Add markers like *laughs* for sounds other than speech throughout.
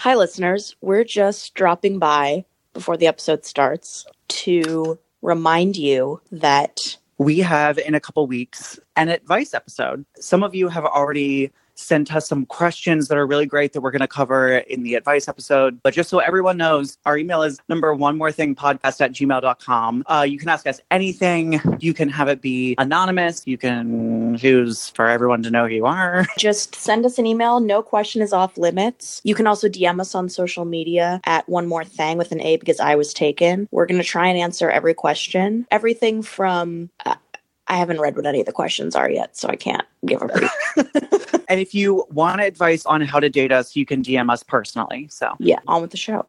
Hi, listeners. We're just dropping by before the episode starts to remind you that we have in a couple weeks an advice episode. Some of you have already sent us some questions that are really great that we're going to cover in the advice episode. But just so everyone knows, our email is number one more thing podcast at gmail.com. Uh, you can ask us anything. You can have it be anonymous. You can choose for everyone to know who you are. *laughs* just send us an email. No question is off limits. You can also DM us on social media at one more thing with an A because I was taken. We're going to try and answer every question. Everything from. Uh, I haven't read what any of the questions are yet, so I can't give a brief. *laughs* and if you want advice on how to date us, you can DM us personally. So, yeah, on with the show.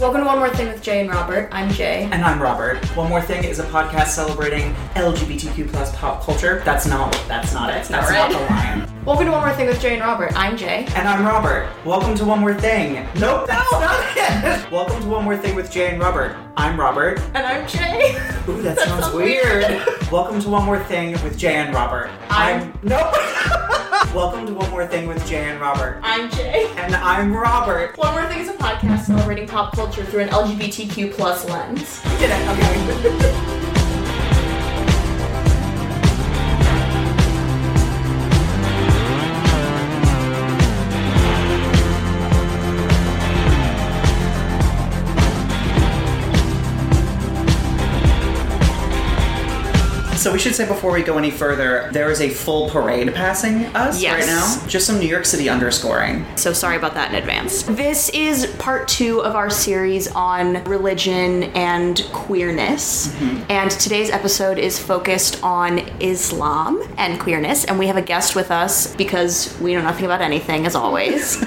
Welcome to One More Thing with Jay and Robert. I'm Jay. And I'm Robert. One More Thing is a podcast celebrating LGBTQ plus pop culture. That's not that's not it. That's not, not the line. Welcome to One More Thing with Jay and Robert. I'm Jay. And I'm Robert. Welcome to One More Thing. Nope, that's no. not it. *laughs* Welcome to One More Thing with Jay and Robert. I'm Robert. And I'm Jay. Ooh, that, *laughs* that sounds, sounds weird. weird. *laughs* Welcome to One More Thing with Jay and Robert. I'm, I'm nope. Welcome to One More Thing with Jay and Robert. I'm Jay. And I'm Robert. One More Thing is a podcast celebrating pop culture through an LGBTQ plus lens. We did it. Okay. So we should say before we go any further, there is a full parade passing us yes. right now. Just some New York City underscoring. So sorry about that in advance. This is part two of our series on religion and queerness. Mm-hmm. And today's episode is focused on Islam and queerness. And we have a guest with us because we know nothing about anything, as always. *laughs*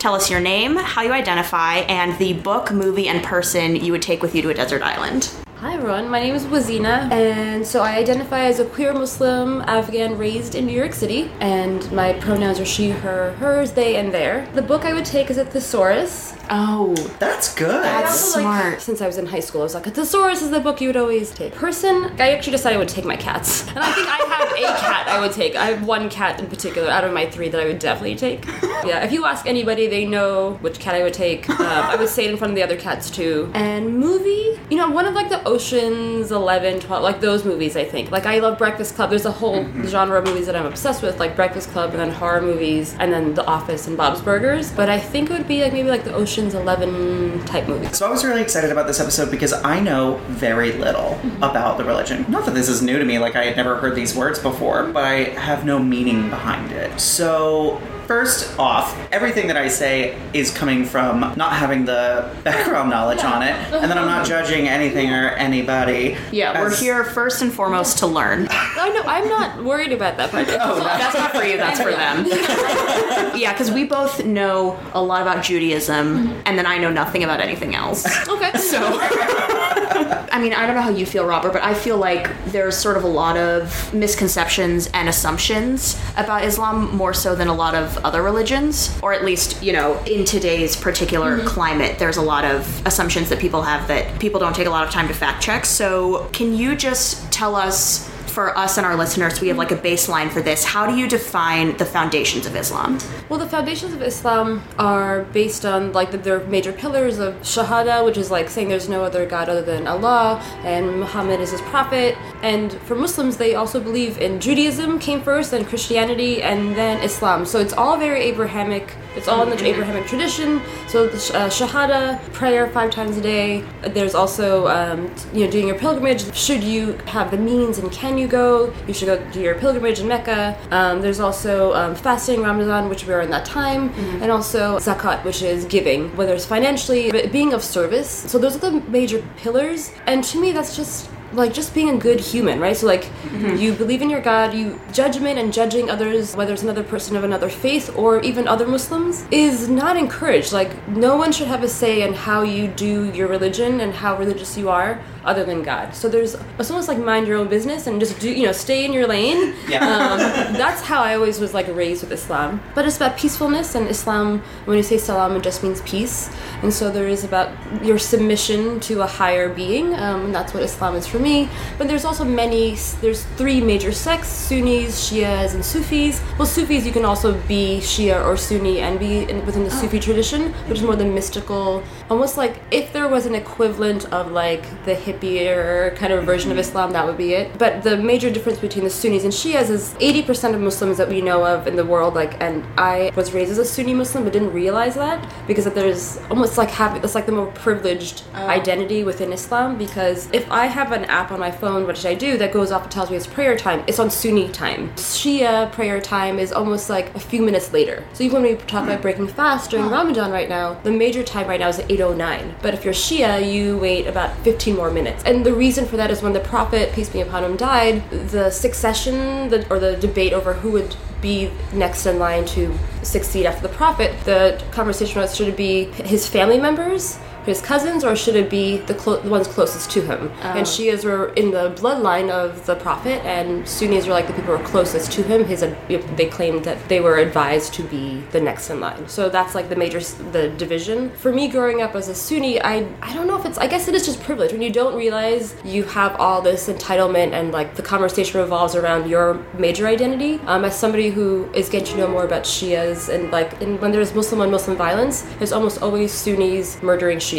Tell us your name, how you identify, and the book, movie, and person you would take with you to a desert island. Hi everyone, my name is Wazina, and so I identify as a queer Muslim Afghan raised in New York City, and my pronouns are she, her, hers, they, and their. The book I would take is a thesaurus. Oh, that's good. That's smart. Like, since I was in high school, I was like, a thesaurus is the book you would always take. Person, I actually decided I would take my cats, *laughs* and I think I have a cat I would take. I have one cat in particular out of my three that I would definitely take. *laughs* Yeah, if you ask anybody, they know which cat I would take. *laughs* Um, I would say it in front of the other cats too. And movie, you know, one of like the Ocean's 11, 12, like those movies, I think. Like, I love Breakfast Club. There's a whole mm-hmm. genre of movies that I'm obsessed with, like Breakfast Club and then horror movies and then The Office and Bob's Burgers. But I think it would be like maybe like the Ocean's 11 type movies. So I was really excited about this episode because I know very little mm-hmm. about the religion. Not that this is new to me, like I had never heard these words before, but I have no meaning behind it. So First off, everything that I say is coming from not having the *laughs* background knowledge on it, and then I'm not judging anything or anybody. Yeah, we're here first and foremost to learn. I know, I'm not worried about that part. oh, no. That's not for you, that's for them. *laughs* yeah, because we both know a lot about Judaism, and then I know nothing about anything else. Okay. So. *laughs* I mean, I don't know how you feel, Robert, but I feel like there's sort of a lot of misconceptions and assumptions about Islam more so than a lot of other religions, or at least, you know, in today's particular mm-hmm. climate, there's a lot of assumptions that people have that people don't take a lot of time to fact check. So, can you just tell us for us and our listeners, we have like a baseline for this. How do you define the foundations of Islam? Well, the foundations of Islam are based on like the, their major pillars of Shahada, which is like saying there's no other God other than Allah, and Muhammad is his prophet. And for Muslims, they also believe in Judaism came first, then Christianity, and then Islam. So it's all very Abrahamic it's all in the Abrahamic tradition. So the uh, Shahada, prayer five times a day. There's also, um, you know, doing your pilgrimage. Should you have the means and can you go? You should go do your pilgrimage in Mecca. Um, there's also um, fasting Ramadan, which we are in that time, mm-hmm. and also zakat, which is giving, whether it's financially, but being of service. So those are the major pillars. And to me, that's just like just being a good human, right? So like mm-hmm. you believe in your God, you judgment and judging others, whether it's another person of another faith or even other Muslims, is not encouraged. Like no one should have a say in how you do your religion and how religious you are. Other than God. So there's it's almost like mind your own business and just do you know stay in your lane. Yeah. Um, *laughs* that's how I always was like raised with Islam. But it's about peacefulness and Islam. When you say salam, it just means peace. And so there is about your submission to a higher being. Um, and that's what Islam is for me. But there's also many. There's three major sects: Sunnis, Shias, and Sufis. Well, Sufis you can also be Shia or Sunni and be in, within the Sufi tradition, which is more the mystical, almost like if there was an equivalent of like the hippier kind of version of mm-hmm. Islam, that would be it. But the major difference between the Sunnis and Shias is 80% of Muslims that we know of in the world, like, and I was raised as a Sunni Muslim, but didn't realize that because that there's almost like having it's like the more privileged oh. identity within Islam. Because if I have an app on my phone, which I do, that goes off and tells me it's prayer time, it's on Sunni time. Shia prayer time is almost like a few minutes later. So even when we talk about hmm. breaking fast during Ramadan right now, the major time right now is at 8:09. But if you're Shia, you wait about 15 more minutes. And the reason for that is when the Prophet, peace be upon him, died, the succession the, or the debate over who would be next in line to succeed after the Prophet, the conversation was should it be his family members? His cousins, or should it be the, the ones closest to him? And Shias were in the bloodline of the Prophet, and Sunnis were like the people who were closest to him. His they claimed that they were advised to be the next in line. So that's like the major the division. For me, growing up as a Sunni, I I don't know if it's I guess it is just privilege when you don't realize you have all this entitlement and like the conversation revolves around your major identity. Um, as somebody who is getting to know more about Shias and like and when there's Muslim on Muslim violence, there's almost always Sunnis murdering Shias.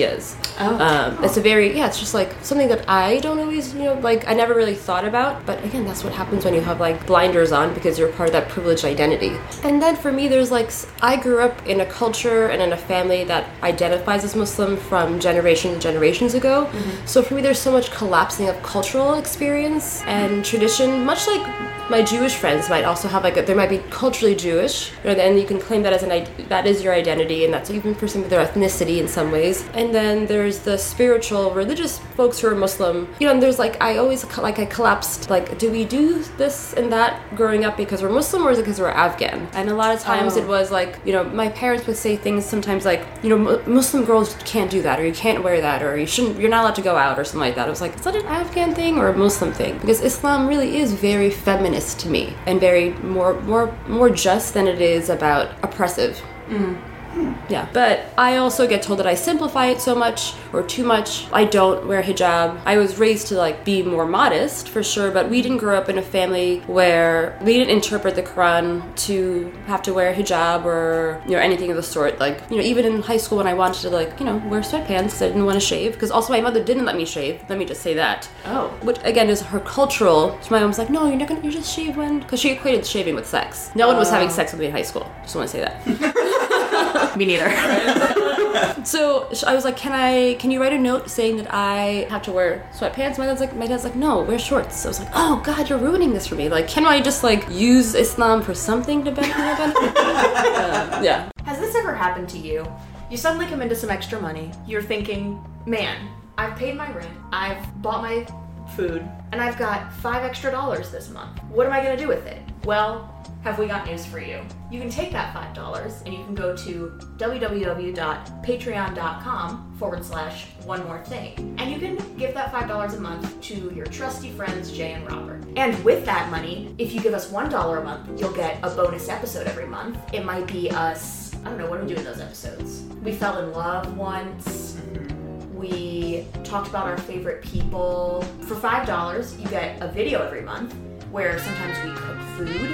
Um, it's a very yeah, it's just like something that I don't always you know like I never really thought about. But again, that's what happens when you have like blinders on because you're part of that privileged identity. And then for me, there's like I grew up in a culture and in a family that identifies as Muslim from generations and generations ago. So for me, there's so much collapsing of cultural experience and tradition, much like my Jewish friends might also have like a, they might be culturally Jewish, you know, and you can claim that as an that is your identity, and that's even for some of their ethnicity in some ways. And then there's the spiritual, religious folks who are Muslim. You know, and there's like I always like I collapsed like, do we do this and that growing up because we're Muslim or is it because we're Afghan? And a lot of times it oh. was like you know my parents would say things sometimes like you know Muslim girls can't do that or you can't wear that or you shouldn't you're not allowed to go out or something like that. I was like, is that an Afghan thing or a Muslim thing? Because Islam really is very feminist to me and very more more more just than it is about oppressive. Mm. Yeah, but I also get told that I simplify it so much or too much. I don't wear hijab. I was raised to like be more modest for sure, but we didn't grow up in a family where we didn't interpret the Quran to have to wear hijab or you know anything of the sort. Like you know, even in high school when I wanted to like you know wear sweatpants because I didn't want to shave because also my mother didn't let me shave. Let me just say that. Oh. which again is her cultural. So my mom's like, no, you're not gonna you just shave when because she equated shaving with sex. No one was having oh. sex with me in high school. Just want to say that. *laughs* *laughs* Me neither. *laughs* So I was like, "Can I? Can you write a note saying that I have to wear sweatpants?" My dad's like, "My dad's like, no, wear shorts." So I was like, "Oh God, you're ruining this for me. Like, can I just like use Islam for something to benefit my benefit?" Uh, *laughs* yeah. Has this ever happened to you? You suddenly come into some extra money. You're thinking, man, I've paid my rent, I've bought my food, and I've got five extra dollars this month. What am I gonna do with it? Well, have we got news for you? You can take that five dollars and you can go to www.patreon.com forward slash one more thing. And you can give that five dollars a month to your trusty friends Jay and Robert. And with that money, if you give us one dollar a month, you'll get a bonus episode every month. It might be us, I don't know, what do we do in those episodes? We fell in love once. Mm-hmm. We talked about our favorite people. For $5, you get a video every month where sometimes we cook food,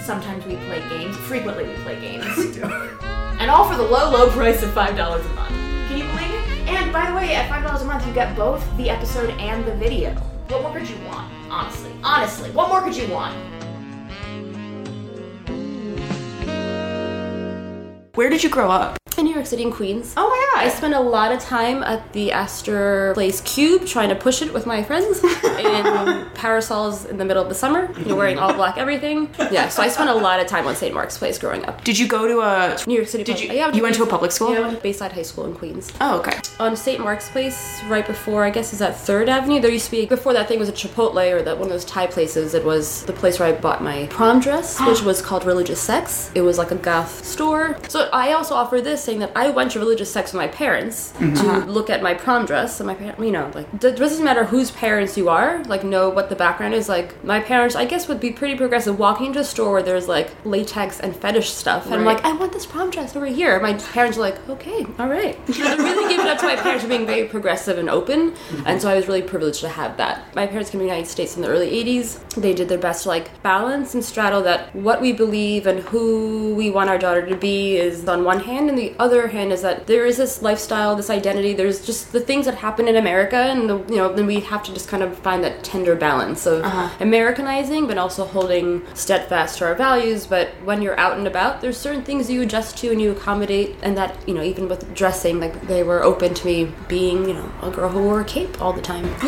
sometimes we play games. Frequently, we play games. *laughs* we do. and all for the low, low price of $5 a month. Can you believe it? And by the way, at $5 a month, you get both the episode and the video. What more could you want? Honestly. Honestly, what more could you want? Where did you grow up? In New York City, in Queens. Oh my I spent a lot of time at the Astor Place Cube trying to push it with my friends in *laughs* parasols in the middle of the summer, you know, wearing all black everything. Yeah, so I spent a lot of time on St. Mark's Place growing up. Did you go to a New York City. Did pub- you- Yeah, you went to a public school? Yeah, I went to Bayside High School in Queens. Oh, okay. On St. Mark's Place, right before I guess is that Third Avenue. There used to be before that thing was a Chipotle or that one of those Thai places. It was the place where I bought my prom dress, *gasps* which was called Religious Sex. It was like a goth store. So I also offer this saying that I went to Religious Sex with my parents mm-hmm. to uh-huh. look at my prom dress and my parents, you know, like it doesn't matter whose parents you are, like know what the background is. Like my parents, I guess, would be pretty progressive. Walking into a store where there's like latex and fetish stuff, and I'm like, I want this prom dress over here. My parents are like, okay, all right. *laughs* They're really giving it up to my parents for being very progressive and open, mm-hmm. and so I was really privileged to have that. My parents came to the United States in the early '80s. They did their best to like balance and straddle that what we believe and who we want our daughter to be is on one hand, and the other hand is that there is this lifestyle, this identity. There's just the things that happen in America, and the, you know, then we have to just kind of find that tender balance of Americanizing, but also holding steadfast to our values. But when you're out and about, there's certain things you adjust to and you accommodate, and that you know, even with dressing, like they were open to me being, you know, a girl who wore a cape all the time. *laughs*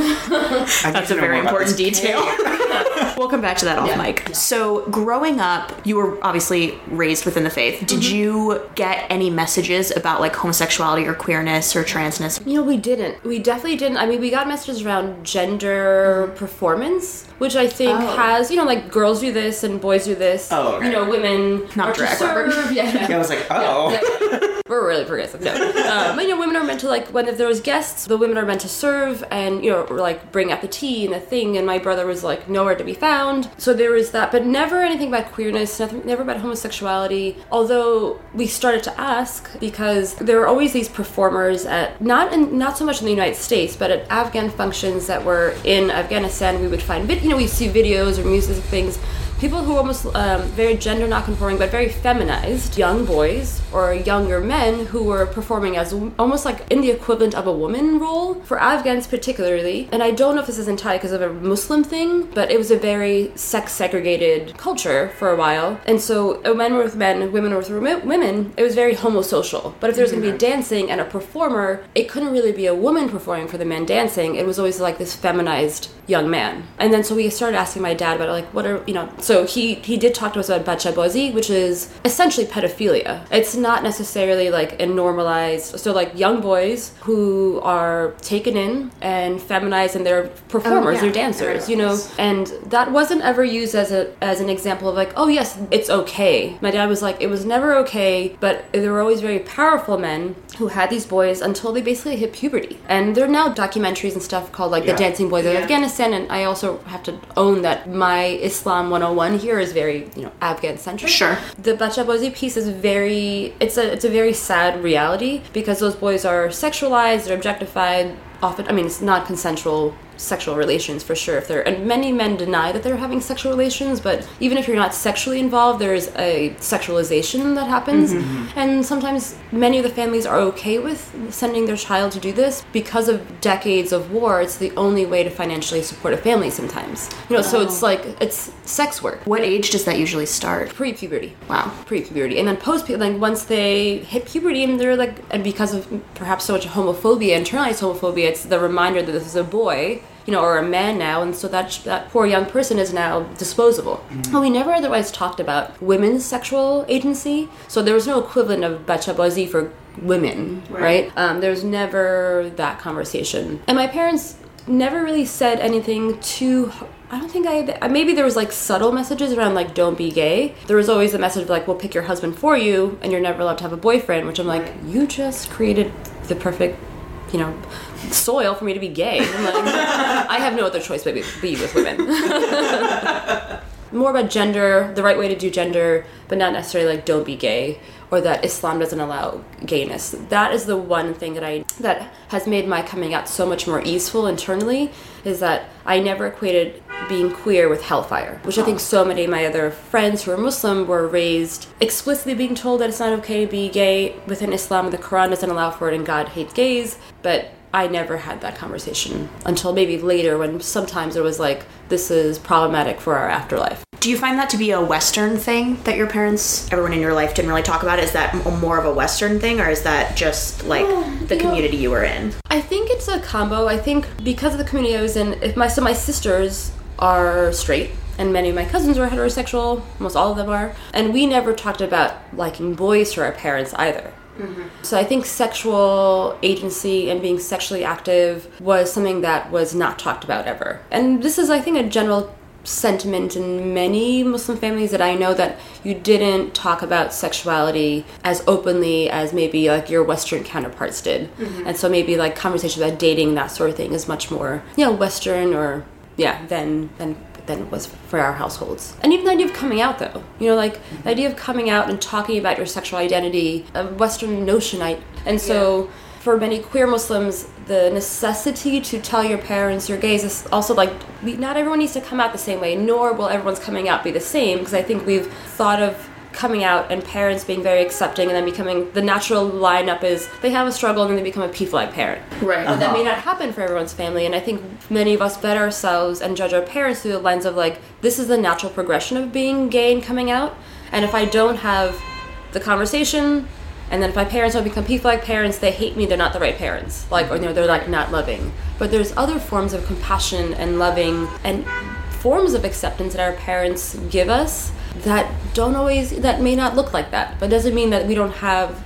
That's a very important detail. *laughs* *laughs* we'll come back to that off mic. So, growing up, you were obviously raised within the faith. Did you get any messages about like homosexuality or queerness or transness? You know, we didn't. We definitely didn't. I mean, we got messages around gender performance, which I think Oh. has, you know, like girls do this and boys do this. Oh, okay. You know, women Not are to drag, Robert. serve. *laughs* Yeah. Yeah, I was like, oh. We're really progressive. No, *laughs* um, but you know, women are meant to like when if there was guests, the women are meant to serve and you know like bring out the tea and the thing. And my brother was like nowhere to be found. So there was that, but never anything about queerness, nothing, never about homosexuality. Although we started to ask because there were always these performers at not in not so much in the United States, but at Afghan functions that were in Afghanistan. We would find you know we see videos or music things people who are almost um, very gender not conforming but very feminized young boys or younger men who were performing as almost like in the equivalent of a woman role. For afghans particularly and i don't know if this is entirely because of a muslim thing but it was a very sex segregated culture for a while. And so uh, men were with men women were with women- women it was very homosocial. But if there was going to be dancing and a performer it couldn't really be a woman performing for the men dancing. It was always like this feminized young man. And then so we started asking my dad about like what are you know so he he did talk to us about bachabozi which is essentially pedophilia. It's not necessarily like a normalized so like young boys who are taken in and feminized and they're performers oh, yeah. they're dancers you know? And that wasn't ever used as a as an example of like oh yes it's okay. My dad was like it was never okay but there were always very powerful men who had these boys until they basically hit puberty. And there are now documentaries and stuff called like Yeah. the dancing boys of afghanistan and i also have to own that my islam 101 here is very you know afghan centric Sure. the Bachabozi piece is very it's a it's a very sad reality because those boys are sexualized, they're objectified. Often, I mean, it's not consensual sexual relations for sure. If they're and many men deny that they're having sexual relations, but even if you're not sexually involved, there's a sexualization that happens, mm-hmm, mm-hmm. and sometimes many of the families are okay with sending their child to do this because of decades of war. It's the only way to financially support a family. Sometimes, you know, so it's oh. like it's sex work What age does that usually start? pre-puberty. Wow. Pre-puberty, and then post like once they hit puberty, and they're like, and because of perhaps so much homophobia, internalized homophobia, it's the reminder that this is a boy, you know, or a man now, and so that that poor young person is now disposable. But we never otherwise talked about women's sexual agency, so there was no equivalent of bachabazi for women, right? Um, there was never that conversation, and my parents never really said anything too I don't think I maybe there was like subtle messages around like don't be gay. There was always a message of like we'll pick your husband for you and you're never allowed to have a boyfriend, which I'm like you just created the perfect, you know, soil for me to be gay. Like, I have no other choice but be with women. *laughs* More about gender, the right way to do gender, but not necessarily like don't be gay or that Islam doesn't allow gayness. That is the one thing that I that has made my coming out so much more easeful internally is that I never equated being queer with hellfire, which I think so many of my other friends who are Muslim were raised explicitly being told that it's not okay to be gay within Islam, the Quran doesn't allow for it, and God hates gays. But I never had that conversation until maybe later when sometimes it was like, this is problematic for our afterlife. Do you find that to be a Western thing that your parents, everyone in your life, didn't really talk about? Is that more of a Western thing, or is that just like the you know- community you were in? I think it's a combo. I think because of the community I was in, if my so my sisters are straight and many of my cousins are heterosexual, almost all of them are, and we never talked about liking boys to our parents either. Mm-hmm. So I think sexual agency and being sexually active was something that was not talked about ever. And this is I think a general sentiment in many Muslim families that I know that you didn't talk about sexuality as openly as maybe like your Western counterparts did. Mm-hmm. And so maybe like conversations about dating, that sort of thing is much more, you know, Western or yeah, than than than it was for our households. And even the idea of coming out though. You know, like the idea of coming out and talking about your sexual identity, a Western notion I and so for many queer Muslims, the necessity to tell your parents you're gay is also like not everyone needs to come out the same way, nor will everyone's coming out be the same. Because I think we've thought of coming out and parents being very accepting and then becoming the natural lineup is they have a struggle and then they become a PFLAG parent. Right. But that uh-huh. may not happen for everyone's family. And I think many of us bet ourselves and judge our parents through the lens of like, this is the natural progression of being gay and coming out. And if I don't have the conversation, and then if my parents don't become PFLAG parents, they hate me. They're not the right parents. Like, or they're, they're like not loving. But there's other forms of compassion and loving and forms of acceptance that our parents give us that don't always that may not look like that. But doesn't mean that we don't have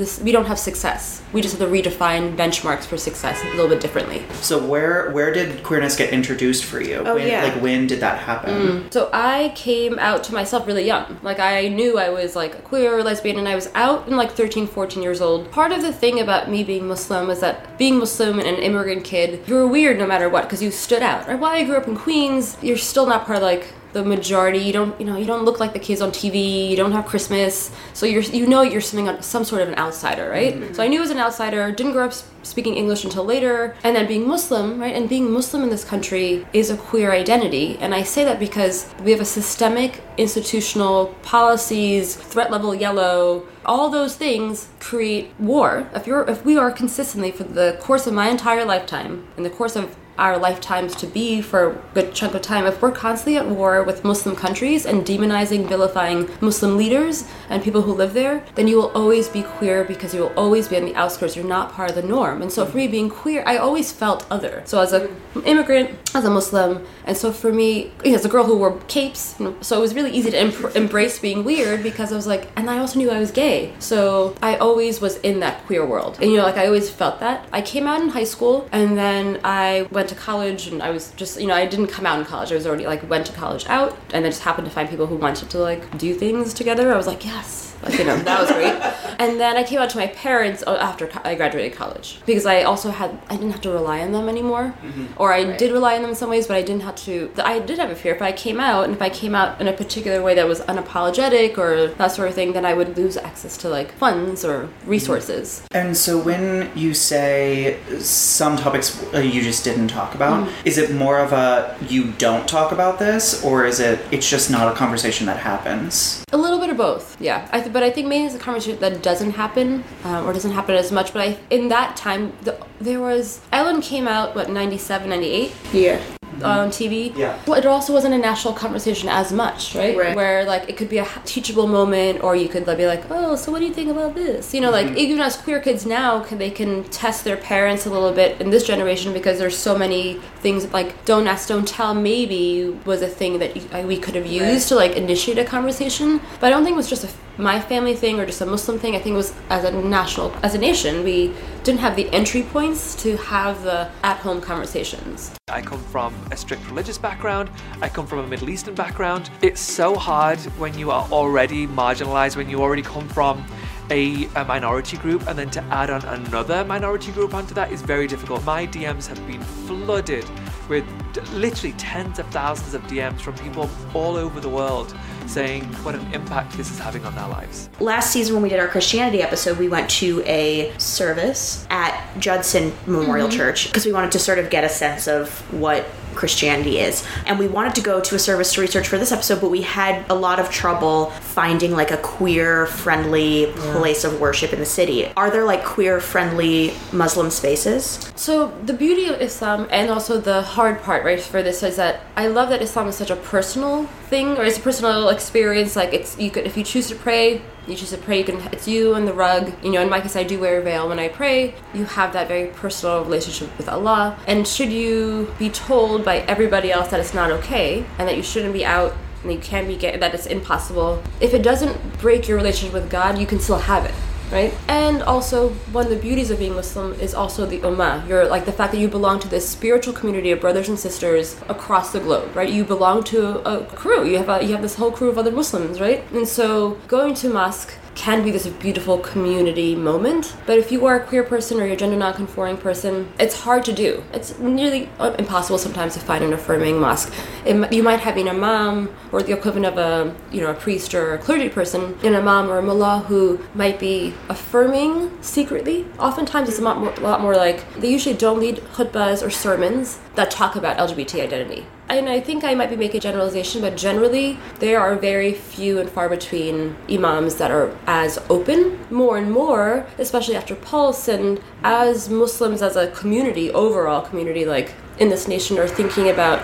this. We don't have success. We just have to redefine benchmarks for success a little bit differently. So where where did queerness get introduced for you? Oh, when, yeah. Like when did that happen? Mm. So I came out to myself really young. Like I knew I was like a queer or lesbian and I was out in like 13, 14 years old. Part of the thing about me being Muslim was that being Muslim and an immigrant kid, you were weird no matter what because you stood out. Right? While I grew up in Queens, you're still not part of like the majority. You don't, you know, you don't look like the kids on TV. You don't have Christmas, so you're, you know, you're something, some sort of an outsider, right? Mm-hmm. So I knew I was an outsider. Didn't grow up speaking English until later, and then being Muslim, right? And being Muslim in this country is a queer identity, and I say that because we have a systemic, institutional policies, threat level yellow. All those things create war. If you're, if we are consistently for the course of my entire lifetime, in the course of our lifetimes to be for a good chunk of time, if we're constantly at war with Muslim countries and demonizing, vilifying Muslim leaders and people who live there, then you will always be queer because you will always be on the outskirts. You're not part of the norm. And so for me, being queer, I always felt other. So as an immigrant, as a Muslim, and so for me, as a girl who wore capes, you know, so it was really easy to em- embrace being weird because I was like, and I also knew I was gay. So I always was in that queer world. And you know, like I always felt that. I came out in high school and then I went to college and I was just, you know, I didn't come out in college. I was already like went to college out and then just happened to find people who wanted to like do things together. I was like, yes. Like, you know, that was great. *laughs* And then I came out to my parents uh, after co- I graduated college because I also had, I didn't have to rely on them anymore. Or I did rely on them in some ways, but I didn't have to, I did have a fear. If I came out and if I came out in a particular way that was unapologetic or that sort of thing, then I would lose access to like funds or resources. And so when you say some topics uh, you just didn't talk about, is it more of a you don't talk about this, or is it it's just not a conversation that happens? A little bit of both, yeah. I th- but I think mainly it's a conversation that doesn't happen um, or doesn't happen as much. But I, in that time, the, there was Ellen came out what 97, 98 Yeah. On TV. Yeah. Well, it also wasn't a national conversation as much, right? Right. Where like it could be a teachable moment, or you could like, be like, oh, so what do you think about this? You know, like even as queer kids now, can they can test their parents a little bit in this generation because there's so many things like don't ask, don't tell. Maybe was a thing that you, uh, we could have used to like initiate a conversation, but I don't think it was just a f- my family thing or just a Muslim thing. I think it was as a national, as a nation, we didn't have the entry points to have the at-home conversations. I come from a strict religious background. I come from a Middle Eastern background. It's so hard when you are already marginalized, when you already come from a, a minority group, and then to add on another minority group onto that is very difficult. My DMs have been flooded with literally tens of thousands of DMs from people all over the world saying what an impact this is having on their lives. Last season, when we did our Christianity episode, we went to a service at Judson Memorial mm-hmm. Church because we wanted to sort of get a sense of what Christianity is. And we wanted to go to a service to research for this episode, but we had a lot of trouble finding like a queer friendly place of worship in the city. Are there like queer friendly Muslim spaces? So the beauty of Islam and also the hard part, right, for this is that I love that Islam is such a personal thing, or it's a personal experience. Like it's you could if you choose to pray, you choose to pray. You can it's you and the rug. You know, in my case, I do wear a veil when I pray. You have that very personal relationship with Allah. And should you be told by everybody else that it's not okay and that you shouldn't be out and you can't be that it's impossible. If it doesn't break your relationship with God, you can still have it. Right? And also, one of the beauties of being Muslim is also the ummah. You're like the fact that you belong to this spiritual community of brothers and sisters across the globe, right? You belong to a crew. You have a, you have this whole crew of other Muslims, right? And so going to mosque can be this beautiful community moment. But if you are a queer person or you're a gender non-conforming person, it's hard to do. It's nearly impossible sometimes to find an affirming mosque. It, you might have an imam or the equivalent of a you know a priest or a clergy person, an imam or a mullah who might be affirming secretly. Oftentimes, it's a lot more, lot more like they usually don't lead khutbahs or sermons that talk about LGBT identity and I think I might be making a generalization, but generally there are very few and far between imams that are as open. More and more, especially after Pulse, and as Muslims as a community, overall community, like in this nation, are thinking about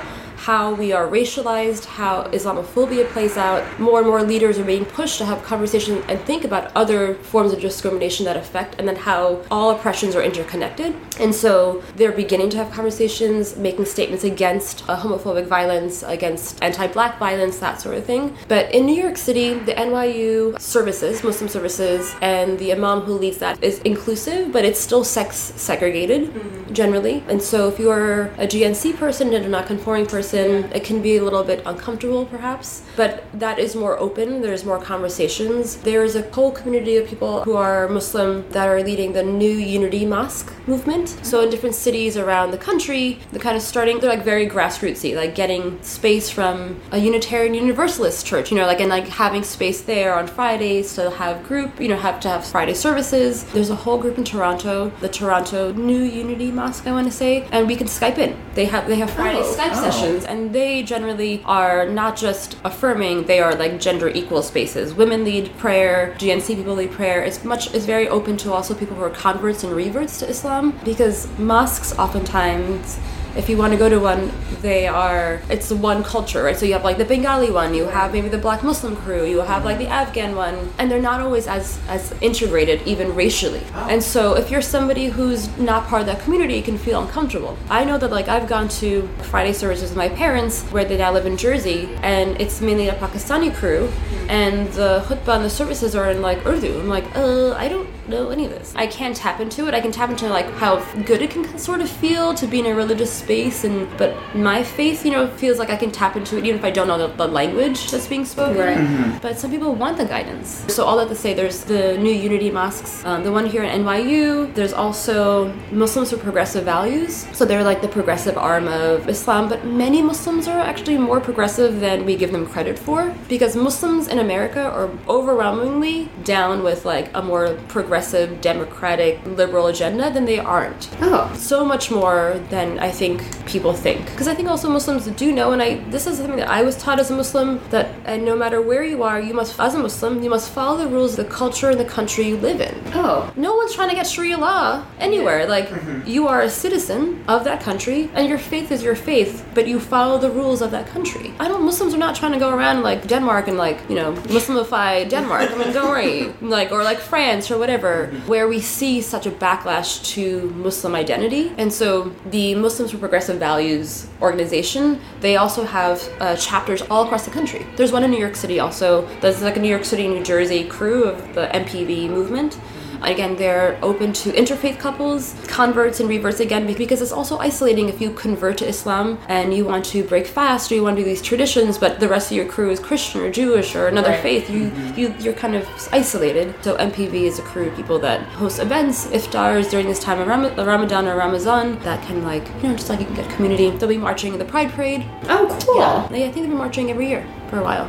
how we are racialized, how Islamophobia plays out. More and more leaders are being pushed to have conversations and think about other forms of discrimination that affect, and then how all oppressions are interconnected. And so they're beginning to have conversations, making statements against uh, homophobic violence, against anti black violence, that sort of thing. But in New York City, the NYU services, Muslim services, and the imam who leads that is inclusive, but it's still sex segregated mm-hmm. Generally. And so if you're a GNC person and a non-conforming person, it can be a little bit uncomfortable perhaps, but that is more open. There's more conversations. There is a whole community of people who are Muslim that are leading the New Unity Mosque movement. So in different cities around the country, they're kind of starting, they're like very grassrootsy, like getting space from a Unitarian Universalist church, you know, like, and like having space there on Fridays to have group, you know, have to have Friday services. There's a whole group in Toronto, the Toronto New Unity Mosque, I want to say, and we can Skype in. They have, they have Friday oh, Skype oh. sessions and they generally are not just affirming; they are like gender equal spaces. Women lead prayer, GNC people lead prayer. It's much it's very open to also people who are converts and reverts to Islam because mosques oftentimes if you want to go to one, they are it's one culture, right? So you have like the Bengali one, you have maybe the Black Muslim crew, you have like the Afghan one, and they're not always as as integrated even racially. And so if you're somebody who's not part of that community, you can feel uncomfortable. I know that like I've gone to Friday services with my parents where they now live in Jersey, and it's mainly a Pakistani crew, and the khutbah and the services are in like Urdu. I'm like, uh, I don't know any of this. I can tap into it. I can tap into like how good it can sort of feel to be in a religious space, and but my faith, you know, feels like I can tap into it even if I don't know the, the language that's being spoken. Right. Mm-hmm. But some people want the guidance. So all that to say, there's the new Unity mosques, um, the one here at NYU. There's also Muslims with progressive values. So they're like the progressive arm of Islam, but many Muslims are actually more progressive than we give them credit for because Muslims in America are overwhelmingly down with like a more progressive progressive, democratic, liberal agenda, than they aren't. Oh. So much more than I think people think. Because I think also Muslims do know, and I this is something that I was taught as a Muslim, that and no matter where you are, you must, as a Muslim, you must follow the rules of the culture and the country you live in. Oh. No one's trying to get Sharia law anywhere. Like, mm-hmm. you are a citizen of that country, and your faith is your faith, but you follow the rules of that country. I don't, Muslims are not trying to go around like Denmark and like, you know, Muslimify Denmark. I mean, don't worry. *laughs* Like, or like France or whatever where we see such a backlash to Muslim identity. And so the Muslims for Progressive Values organization, they also have uh, chapters all across the country. There's one in New York City also. There's like a New York City, New Jersey crew of the MPV movement. Again, they're open to interfaith couples, converts and reverts again, because it's also isolating if you convert to Islam and you want to break fast or you want to do these traditions, but the rest of your crew is Christian or Jewish or another right. faith. You, mm-hmm. you, you're kind of isolated. So MPV is a crew of people that host events, iftars during this time of Ram- Ramadan or Ramazan that can like, you know, just like you can get community. They'll be marching in the Pride Parade. Oh, cool. Yeah, I think they've been marching every year for a while.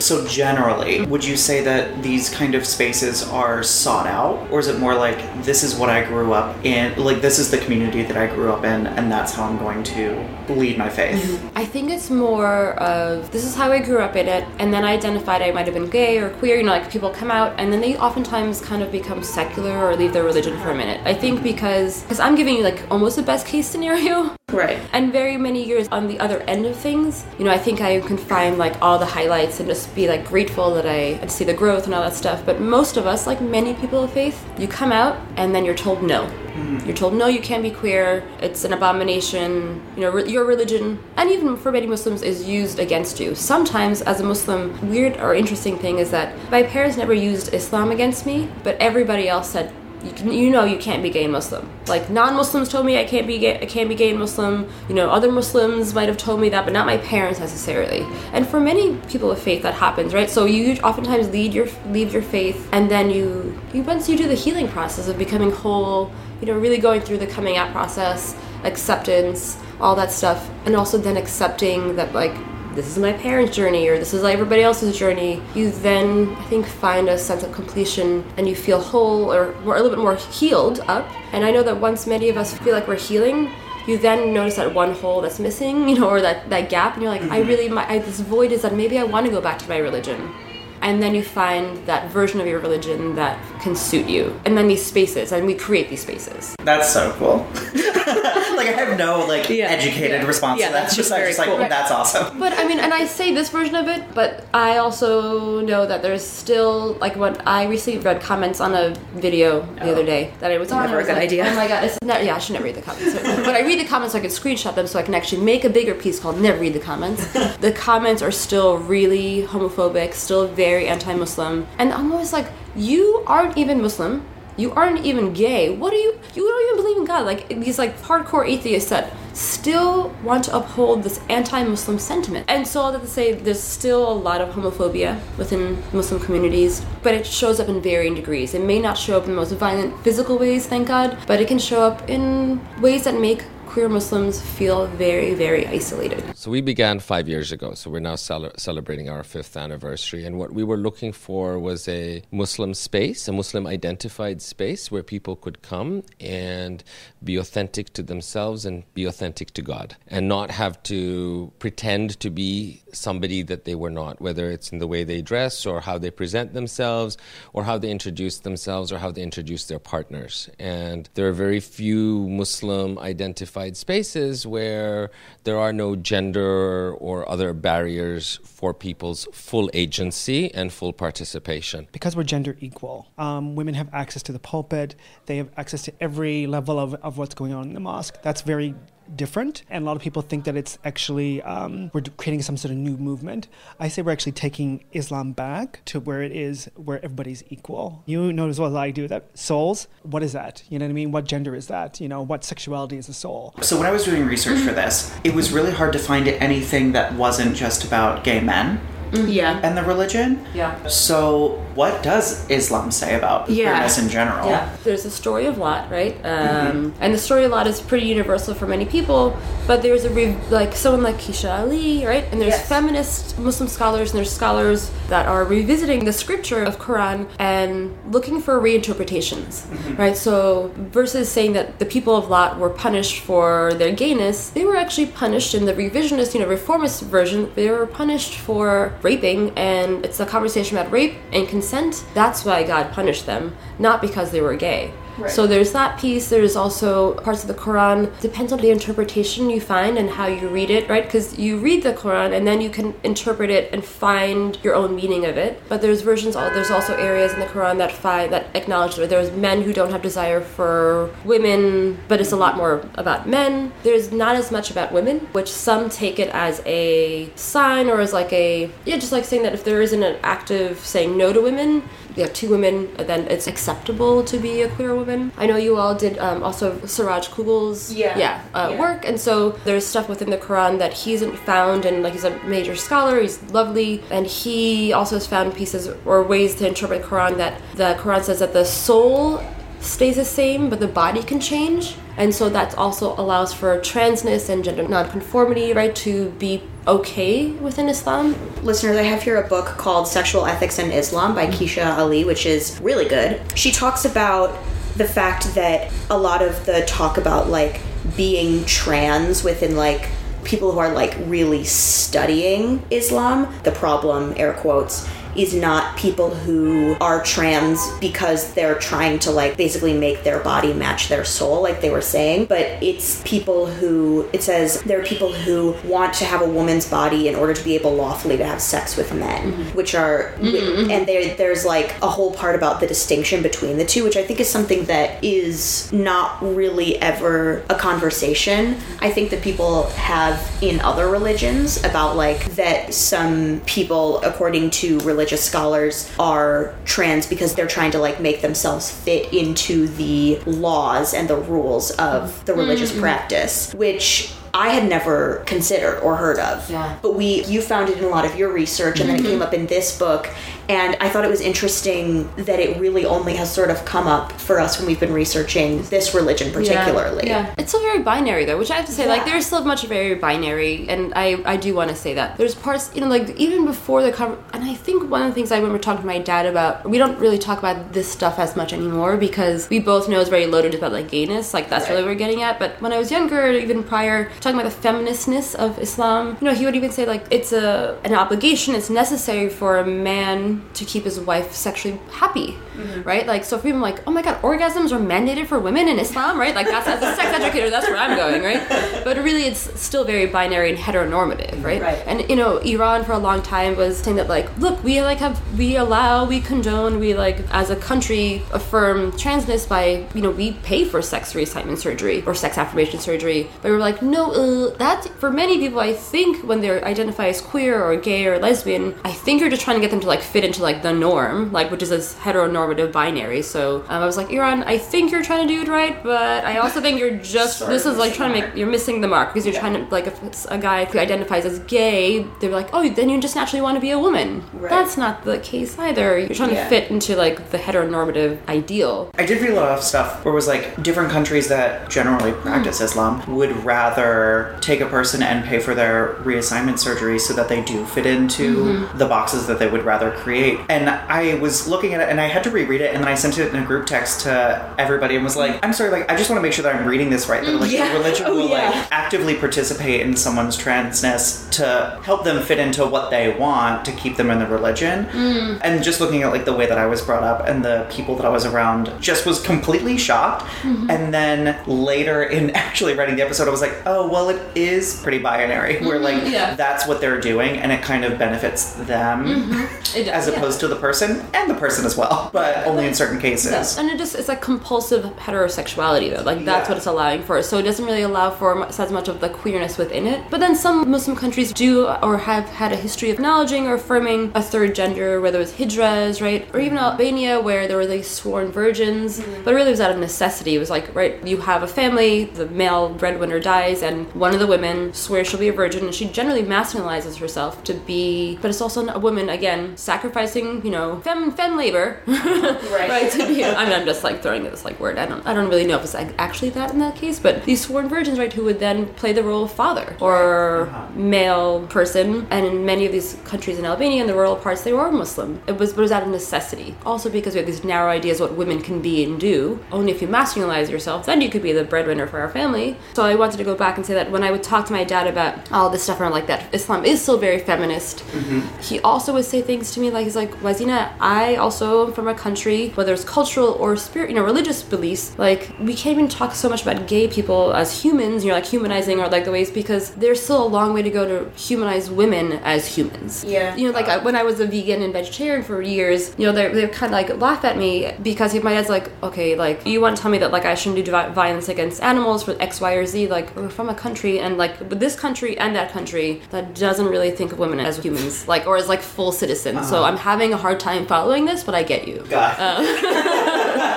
So generally, would you say that these kind of spaces are sought out, or is it more like this is what I grew up in, like this is the community that I grew up in, and that's how I'm going to lead my faith? Mm-hmm. I think it's more of this is how I grew up in it, and then I identified I might have been gay or queer. You know, like people come out, and then they oftentimes kind of become secular or leave their religion for a minute. I think because because I'm giving you like almost the best case scenario *laughs* Right. And very many years on the other end of things, you know, I think I can find like all the highlights and just be like grateful that I and see the growth and all that stuff. But most of us, like many people of faith, you come out and then you're told no. Hmm. You're told no, you can't be queer. It's an abomination. You know, re- your religion, and even for many Muslims, is used against you. Sometimes, as a Muslim, weird or interesting thing is that my parents never used Islam against me, but everybody else said you you know you can't be gay Muslim. Like non-Muslims told me I can't be gay, I can't be gay Muslim. You know, other Muslims might have told me that, but not my parents necessarily. And for many people of faith, that happens, right? So you oftentimes lead your leave your faith, and then you, you once you do the healing process of becoming whole, you know, really going through the coming out process, acceptance, all that stuff, and also then accepting that like this is my parents' journey or this is like everybody else's journey, you then I think find a sense of completion and you feel whole or more, a little bit more healed up. And I know that once many of us feel like we're healing, you then notice that one hole that's missing, *laughs* you know, or that, that gap, and you're like, I mm-hmm. really, my, I, this void is that maybe I want to go back to my religion. And then you find that version of your religion that can suit you. And then these spaces, and we create these spaces. That's so cool. *laughs* *laughs* like I have no like Yeah. educated response Yeah, to that. that's just *laughs* just I'm very just like cool. that's awesome. But I mean, and I say this version of it, but I also know that there's still like when I recently read comments on a video the other oh. day that I was on. Never I a was good like, idea. Oh my god! It's ne- yeah, I should never read the comments. *laughs* but I read the comments so I can screenshot them so I can actually make a bigger piece called "Never Read the Comments." the comments are still really homophobic, still very anti-Muslim, and I'm always like, you aren't even Muslim. You aren't even gay. What do you? You don't even believe in God. Like these like hardcore atheists that still want to uphold this anti-Muslim sentiment. And so that to say, there's still a lot of homophobia within Muslim communities, but it shows up in varying degrees. It may not show up in the most violent physical ways, thank God, but it can show up in ways that make queer Muslims feel very, very isolated. So we began five years ago. So we're now cele- celebrating our fifth anniversary. And what we were looking for was a Muslim space, a Muslim identified space where people could come and be authentic to themselves and be authentic to God and not have to pretend to be somebody that they were not, whether it's in the way they dress or how they present themselves or how they introduce themselves or how they introduce their partners. And there are very few Muslim identified spaces where there are no gender or other barriers for people's full agency and full participation. because we're gender equal, um, women have access to the pulpit. They have access to every level of, of what's going on in the mosque. That's very different, and a lot of people think that it's actually um, we're creating some sort of new movement. I say we're actually taking Islam back to where it is, where everybody's equal. You know as well as I do that souls. What is that? You know what I mean? What gender is that? You know, what sexuality is a soul? So when I was doing research for this, it was really hard to find anything that wasn't just about gay men Mm-hmm. Yeah. and the religion. Yeah. So what does Islam say about Yeah. queerness in general? Yeah, there's a story of Lot, right? Um, mm-hmm. And the story of Lot is pretty universal for many people. But there's a re- like someone like Kecia Ali, right? And there's Yes. feminist Muslim scholars and there's scholars that are revisiting the scripture of Quran and looking for reinterpretations, mm-hmm. right? So versus saying that the people of Lot were punished for their gayness, they were actually punished in the revisionist, you know, reformist version. They were punished for raping, and it's a conversation about rape and consent. That's why God punished them, not because they were gay. So there's that piece. There's also parts of the Quran. Depends on the interpretation you find and how you read it, right? Because you read the Quran and then you can interpret it and find your own meaning of it. But there's versions. There's also areas in the Quran that find that acknowledge that there's men who don't have desire for women, but it's a lot more about men. There's not as much about women, which some take it as a sign or as like a yeah, just like saying that if there isn't an active saying no to women, you have two women, then it's acceptable to be a queer woman. I know you all did um, also Siraj Kugle's Yeah. yeah, uh, Yeah. work, and so there's stuff within the Quran that he hasn't found, and like he's a major scholar, he's lovely, and he also has found pieces or ways to interpret Quran that the Quran says that the soul stays the same, but the body can change. And so that also allows for transness and gender nonconformity, right, to be okay within Islam. Listeners, I have here a book called Sexual Ethics in Islam by Kecia Ali, which is really good. She talks about the fact that a lot of the talk about like being trans within like people who are like really studying Islam, the problem, air quotes, is not people who are trans because they're trying to like basically make their body match their soul, like they were saying, but it's people who it says there are people who want to have a woman's body in order to be able lawfully to have sex with men, mm-hmm. which are mm-hmm, mm-hmm. and there there's like a whole part about the distinction between the two, which I think is something that is not really ever a conversation. I think that people have in other religions about like that some people, according to religious scholars, are trans because they're trying to like make themselves fit into the laws and the rules of the religious mm-hmm. practice, which I had never considered or heard of. Yeah. But we you found it in a lot of your research and then it mm-hmm. came up in this book and I thought it was interesting that it really only has sort of come up for us when we've been researching this religion particularly. Yeah, it's still very binary though, which I have to say, like, there's still much very binary, and I, I do want to say that. There's parts, you know, like even before the cover, and I think one of the things I remember talking to my dad about, we don't really talk about this stuff as much anymore because we both know it's very loaded about like gayness, like that's really what we're getting at. But when I was younger, even prior, talking about the feministness of Islam, you know, he would even say like it's a an obligation, it's necessary for a man to keep his wife sexually happy, right? Like, so for people like, oh my god, orgasms are mandated for women in Islam, right? Like, that's as a sex educator, that's where I'm going, right? But really, it's still very binary and heteronormative, right? Right. And you know, Iran for a long time was saying that like, look, we like have we allow, we condone, we like as a country affirm transness by you know we pay for sex reassignment surgery or sex affirmation surgery, but we were like, no, uh, that for many people, I think when they identify as queer or gay or lesbian, I think you're just trying to get them to like fit into like the norm, like which is this heteronormative binary. So um, I was like, Iran, I think you're trying to do it right, but I also think you're *laughs* just Sorry, this is like trying to make you're missing the mark because you're trying to like if it's a guy who identifies as gay, they're like, oh, then you just naturally want to be a woman. Right. That's not the case either. You're trying Yeah. to fit into like the heteronormative ideal. I did read a lot of stuff where it was like different countries that generally practice Islam would rather take a person and pay for their reassignment surgery so that they do fit into the boxes that they would rather create. And I was looking at it and I had to reread it and then I sent it in a group text to everybody and was like, I'm sorry, like I just want to make sure that I'm reading this right. That like mm, Yeah. the religion Oh, will yeah. like actively participate in someone's transness to help them fit into what they want to keep them in the religion. Mm. And just looking at like the way that I was brought up and the people that I was around, just was completely shocked. Mm-hmm. And then later in *laughs* actually writing the episode, I was like, oh well, it is pretty binary. Where mm-hmm, like Yeah. that's what they're doing, and it kind of benefits them mm-hmm, It does, as yeah. opposed to the person and the person as well, but only in certain cases. And it just it's like compulsive heterosexuality though. Like that's what it's allowing for. So it doesn't really allow for as much of the queerness within it. But then some Muslim countries do or have had a history of acknowledging or affirming a third gender, whether it was hijras, right, or even Albania where there were these sworn virgins. Mm-hmm. But really it was out of necessity. It was like right, you have a family, the male breadwinner dies, and one of the women swears she'll be a virgin, and she generally masculinizes herself to be. But it's also a woman again sacrificing, you know, fem fem labor, *laughs* right? right to *laughs* be. I mean, I'm just like throwing this like word. I don't. I don't really know if it's ac- actually that in that case, but these sworn virgins, right, who would then play the role of father or uh-huh. male person, and in many of these countries in Albania, and the rural parts, they were Muslim. It was, but it was out of necessity. Also because we have these narrow ideas what women can be and do. Only if you masculinize yourself, then you could be the breadwinner for our family. So I wanted to go back and say that when I would talk to my dad about all this stuff around like that, Islam is still very feminist. Mm-hmm. He also would say things to me like he's like, Wazina, I also am from a country whether it's cultural or spirit, you know, religious beliefs. Like we can't even talk so much about gay people as humans, you know, like humanizing or like the ways because there's still a long way to go to humanize women as humans. Yeah. You know, like I, when I was a vegan and vegetarian for years, you know, they they kind of like laugh at me because if my dad's like, okay, like you want to tell me that like I shouldn't do violence against animals for X, Y, or Z. Like we're from a country and like with this country and that country that doesn't really think of women as humans, like or as like full citizens. So ah. I'm having a hard time following this, but I get you. God. *laughs*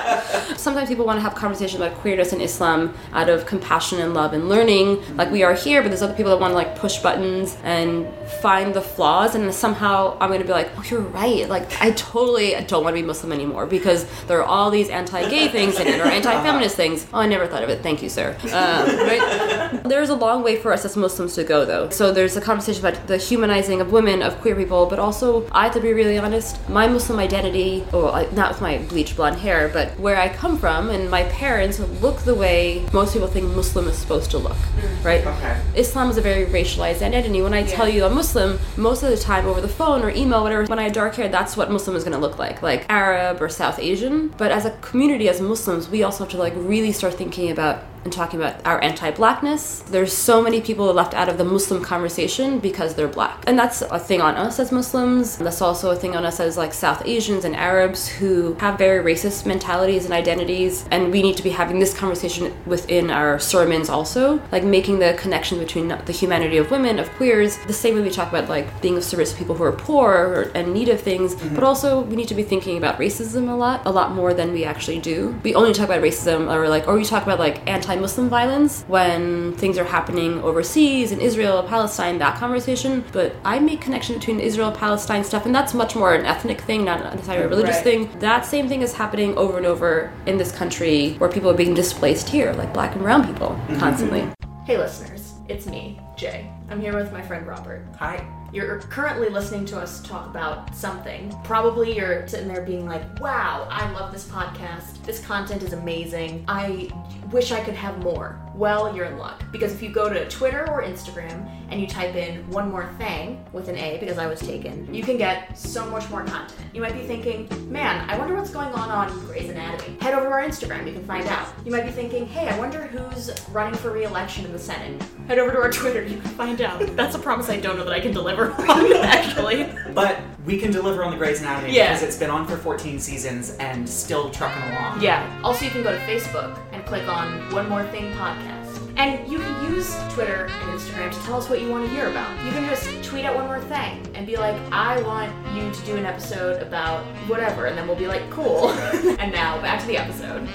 *laughs* Sometimes people want to have conversations about queerness and Islam out of compassion and love and learning. Like we are here, but there's other people that want to like push buttons and find the flaws. And somehow I'm going to be like, oh, you're right. Like I totally don't want to be Muslim anymore because there are all these anti-gay things in it or anti-feminist things. Oh, I never thought of it. Thank you, sir. Um, right? There's a long way for us as Muslims to go, though. So there's a conversation about the humanizing of women, of queer people, but also I have to be really honest. My Muslim identity, or like, not with my bleach blonde hair, but where I come from and my parents look the way most people think Muslim is supposed to look, mm. right? Okay. Islam is a very racialized identity. When I tell you I'm Muslim, most of the time over the phone or email, whatever, when I have dark hair, that's what Muslim is going to look like, like Arab or South Asian. But as a community, as Muslims, we also have to like really start thinking about and talking about our anti-blackness. There's so many people left out of the Muslim conversation because they're black. And that's a thing on us as Muslims. That's also a thing on us as like South Asians and Arabs who have very racist mentalities and identities. And we need to be having this conversation within our sermons also, like making the connection between the humanity of women, of queers, the same way we talk about like being of service to people who are poor or, and need of things, mm-hmm. but also we need to be thinking about racism a lot, a lot more than we actually do. We only talk about racism or like, or we talk about like anti-Muslim violence when things are happening overseas in Israel, Palestine, that conversation. But I make connection between Israel, Palestine stuff, and that's much more an ethnic thing, not necessarily a religious Right. thing. That same thing is happening over and over in this country where people are being displaced here, like black and brown people, mm-hmm. constantly. Hey, listeners, it's me, Jay. I'm here with my friend Robert. Hi. You're currently listening to us talk about something. Probably you're sitting there being like, wow, I love this podcast. This content is amazing. I wish I could have more. Well, you're in luck. Because if you go to Twitter or Instagram and you type in one more thing with an A, because I was taken, you can get so much more content. You might be thinking, man, I wonder what's going on on Grey's Anatomy. Head over to our Instagram, you can find out. You might be thinking, hey, I wonder who's running for re election in the Senate. Head over to our Twitter, you can find out. *laughs* That's a promise I don't know that I can deliver on, *laughs* actually. But we can deliver on the Grey's Anatomy Yeah. because it's been on for 14 seasons and still trucking along. Yeah. Also, you can go to Facebook and click on One More Thing podcast. And you can use Twitter and Instagram to tell us what you want to hear about. You can just tweet out one more thing and be like, I want you to do an episode about whatever. And then we'll be like, cool. *laughs* and now, back to the episode.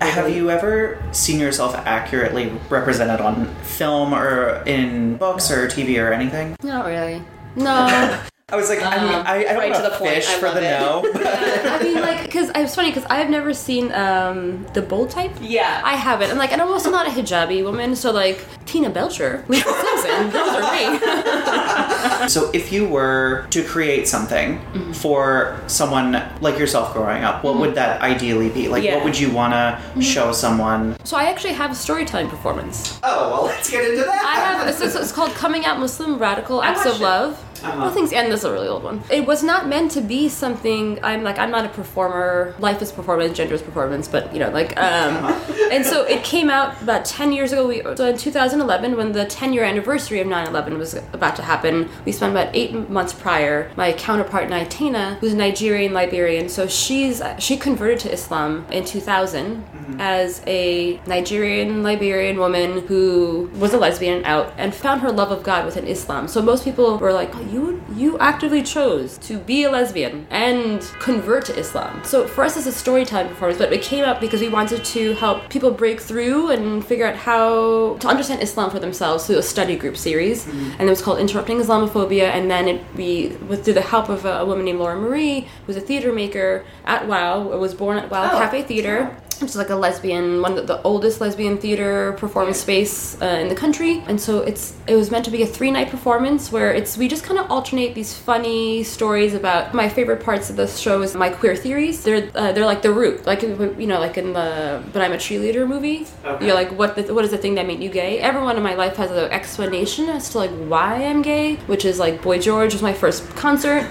Have you ever seen yourself accurately represented on film or in books or TV or anything? Not really. No. *laughs* I was like, I mean, I, I don't right want to to the point. fish I for the it. no. but- *laughs* I mean, like, because it's funny because I've never seen um, the bold type. Yeah. I haven't. And like, and I'm also not a hijabi woman, so like Tina Belcher, Lisa Simpson, *laughs* those are me. *laughs* so, if you were to create something Mm-hmm. for someone like yourself growing up, what would that ideally be? Like, Yeah. what would you want to show someone? so I actually have a storytelling performance. Oh, well, let's get into that. I have. It's, it's, it's called Coming Out Muslim Radical Acts watched of it. Uh-huh. Well, things and this is a really old one. It was not meant to be something. I'm like I'm not a performer. Life is performance, gender is performance. But you know, like, um, and so it came out about ten years ago. We so in 2011 when the 10 year anniversary of 9/11 was about to happen. We spent about eight months prior. My counterpart Naitana, who's Nigerian Liberian, so she's she converted to Islam in 2000 as a Nigerian Liberian woman who was a lesbian out and found her love of God within Islam. So most people were like, oh, "You you actively chose to be a lesbian and convert to Islam." So for us, it's a storytelling performance, but it came up because we wanted to help people break through and figure out how to understand Islam for themselves through a study group series, mm-hmm. and it was called Interrupting Islamophobia. And then it, we, with through the help of a, a woman named Laura Marie, who's a theater maker at WoW, was born at WoW Oh, Cafe Theater which is like a lesbian one of the oldest lesbian theater performance space uh, in the country. And so it's it was meant to be a three night performance where it's we just kind of alternate these funny stories about my favorite parts of the show is my queer theories. They're uh, they're like the root like you know like in the but i'm a cheerleader movie Okay. you're like what the, what is the thing that made you gay? Everyone in my life has an explanation as to like why i'm gay which is like boy george was my first concert.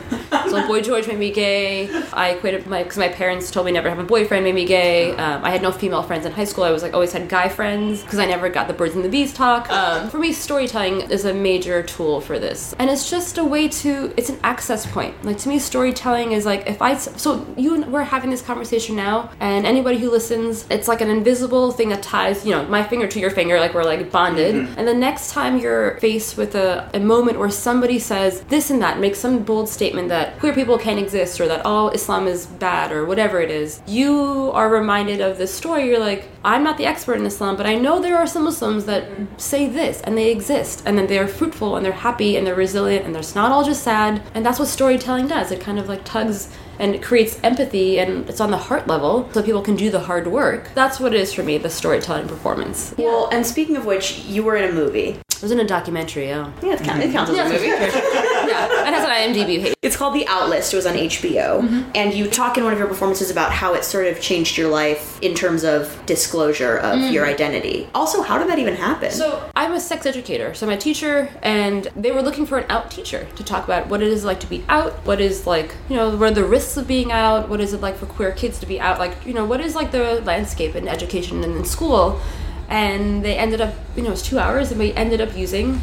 So boy george made me gay. I equated my because my parents told me never have a boyfriend made me gay. Um, i had no female friends in high school. I was like always had guy friends because i never got the birds and the bees talk. Um, for me storytelling is a major tool for this. And it's just a way to it's an access point. Like to me storytelling is like if i so you and we're having this conversation now and anybody who listens it's like an invisible thing that ties you know my finger to your finger like we're like bonded. And the next time you're faced with a, a moment where somebody says this and that makes some bold statement that queer people can't exist or that all islam is bad or whatever it is you are reminded of this story you're like i'm not the expert in islam but i know there are some muslims that mm-hmm. say this and they exist and then they're fruitful and they're happy and they're resilient and it's not all just sad. And that's what storytelling does. It kind of like tugs and it creates empathy and it's on the heart level so people can do the hard work. That's what it is for me the storytelling performance. Well, and speaking of which, you were in a movie. it was in a documentary yeah. Yeah, it counts, it counts as a movie. *laughs* it has an IMDb page. It's called The Outlist. It was on HBO. Mm-hmm. And you talk in one of your performances about how it sort of changed your life in terms of disclosure of mm-hmm. your identity. Also, how did that even happen? So I'm a sex educator. So I'm a teacher, and they were looking for an out teacher to talk about what it is like to be out, what is like, you know, what are the risks of being out, what is it like for queer kids to be out, like, you know, what is like the landscape in education and in school. And they ended up, you know, it was two hours, and we ended up using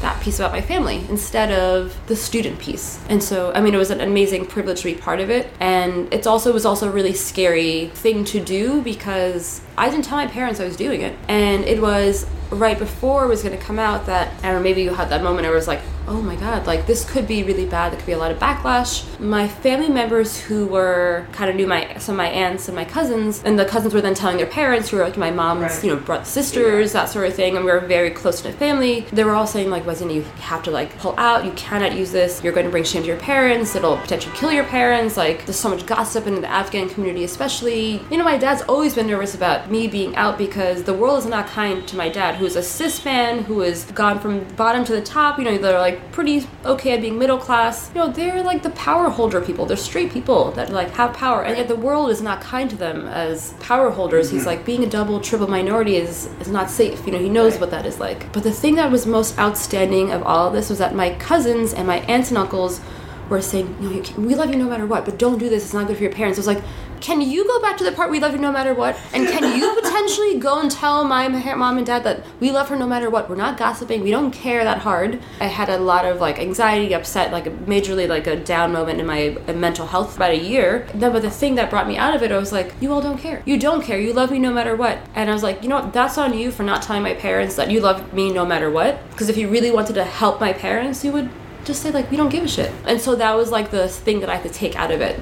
that piece about my family instead of the student piece. And so, I mean, it was an amazing privilege to be part of it. And it's also it was also a really scary thing to do because I didn't tell my parents I was doing it. And it was right before it was going to come out that, I don't know, maybe you had that moment where it was like, oh my god, like this could be really bad. There could be a lot of backlash. My family members who were kind of knew my some of my aunts and my cousins, and the cousins were then telling their parents who were like my mom's, Right. you know, bro- sisters, that sort of thing, and we were very close knit family. They were all saying like, "Wasn't you have to like pull out? You cannot use this. You're going to bring shame to your parents. It'll potentially kill your parents. Like, there's so much gossip in the Afghan community, especially. You know, my dad's always been nervous about me being out because the world is not kind to my dad, who is a cis man, who has gone from bottom to the top. You know, they're like pretty okay at being middle class. You know, they're like the power holder people. They're straight people that like have power, and yet the world is not kind to them as power holders. He's like being a double, triple minority is is not safe. You know, he knows what that is like. But the thing that was most outstanding of all of this was that my cousins and my aunts and uncles were saying, "No, you can, we love you no matter what, but don't do this. It's not good for your parents." I was like, "Can you go back to the part we love you no matter what, and can you *laughs* potentially go and tell my mom and dad that we love her no matter what? We're not gossiping. We don't care that hard." I had a lot of like anxiety, upset, like a majorly like a down moment in my uh, mental health for about a year. Then, but the thing that brought me out of it, I was like, "You all don't care. You don't care. You love me no matter what." And I was like, "You know what? That's on you for not telling my parents that you love me no matter what. Because if you really wanted to help my parents, you would." just say like we don't give a shit and so that was like the thing that i could take out of it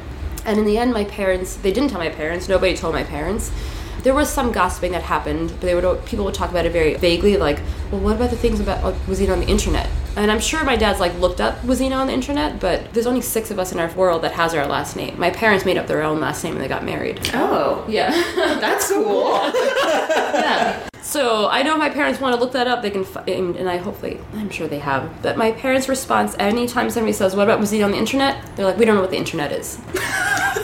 and in the end my parents they didn't tell my parents nobody told my parents. There was some gossiping that happened but they would people would talk about it very vaguely like well what about the things about uh, Wazina on the internet? And i'm sure my dad's like looked up Wazina on the internet but there's only six of us in our world that has our last name. My parents made up their own last name when they got married. Oh, yeah. *laughs* That's cool. yeah. So I know my parents want to look that up. They can, fi- and and I hopefully, I'm sure they have. But my parents' response anytime somebody says, "What about Wazina on the internet?" They're like, "We don't know what the internet is." *laughs*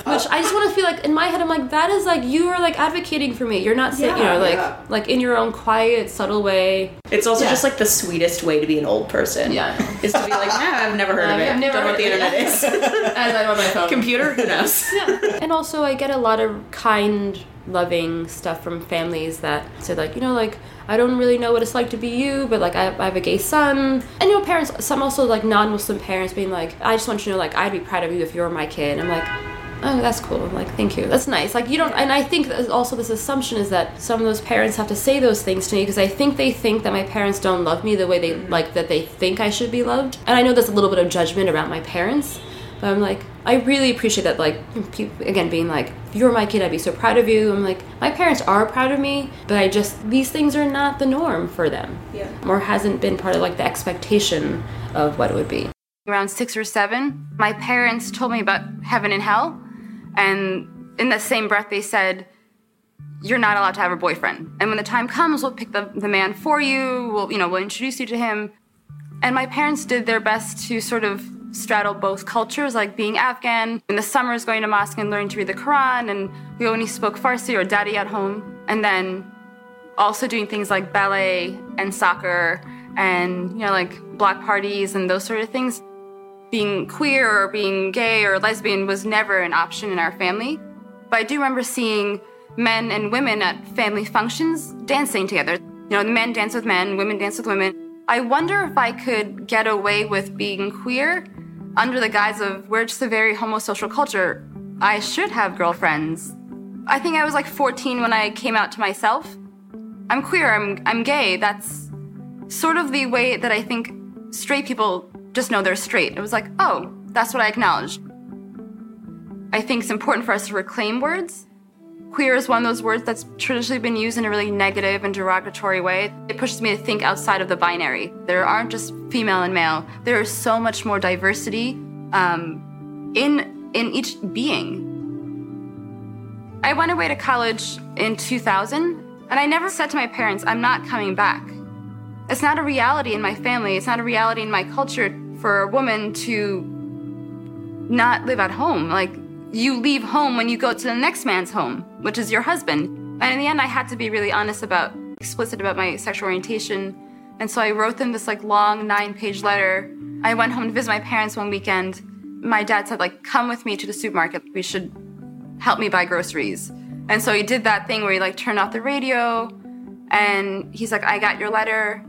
Which I just want to feel like in my head, I'm like, that is like you are like advocating for me. You're not saying, you know, like yeah. like in your own quiet, subtle way. It's also Yeah. just like the sweetest way to be an old person. Yeah. Is to be like, nah, I've never heard *laughs* of it. I've never Don't know what the internet is. As I'm on my phone. Computer? Who knows? yeah. And also, I get a lot of kind, loving stuff from families that say, like, you know, like, I don't really know what it's like to be you, but like, I, I have a gay son. And, you know, parents, some also like non Muslim parents being like, I just want you to know, like, I'd be proud of you if you were my kid. I'm like, oh, that's cool. Like, thank you. That's nice. Like, you don't, and I think also this assumption is that some of those parents have to say those things to me because I think they think that my parents don't love me the way they, mm-hmm. like, that they think I should be loved. And I know there's a little bit of judgment around my parents. But I'm like, I really appreciate that, like, people, again, being like, if you were my kid, I'd be so proud of you. I'm like, my parents are proud of me, but I just, these things are not the norm for them. Yeah. Or hasn't been part of, like, the expectation of what it would be. around six or seven, my parents told me about heaven and hell. And in the same breath, they said, You're not allowed to have a boyfriend. And when the time comes, we'll pick the, the man for you. We'll, you know, we'll introduce you to him. And my parents did their best to sort of straddle both cultures, like being Afghan, in the summers going to mosque and learning to read the Quran, and we only spoke Farsi or Dari at home. And then also doing things like ballet and soccer and, you know, like block parties and those sort of things being queer or being gay or lesbian was never an option in our family. But I do remember seeing men and women at family functions dancing together. You know, the men dance with men, women dance with women. I wonder if I could get away with being queer under the guise of we're just a very homosocial culture. I should have girlfriends. I think I was like 14 when I came out to myself. I'm queer, I'm, I'm gay. That's sort of the way that I think straight people just know they're straight. It was like, oh, that's what I acknowledged. I think it's important for us to reclaim words. Queer is one of those words that's traditionally been used in a really negative and derogatory way. It pushes me to think outside of the binary. There aren't just female and male. There is so much more diversity um, in in each being. I went away to college in 2000, and I never said to my parents, "I'm not coming back." It's not a reality in my family. It's not a reality in my culture for a woman to not live at home. Like, you leave home when you go to the next man's home, which is your husband. And in the end, I had to be really honest about, explicit about my sexual orientation. And so I wrote them this like long nine page letter. I went home to visit my parents one weekend. My dad said, like, come with me to the supermarket. We should help me buy groceries. And so he did that thing where he like turned off the radio and he's like, I got your letter.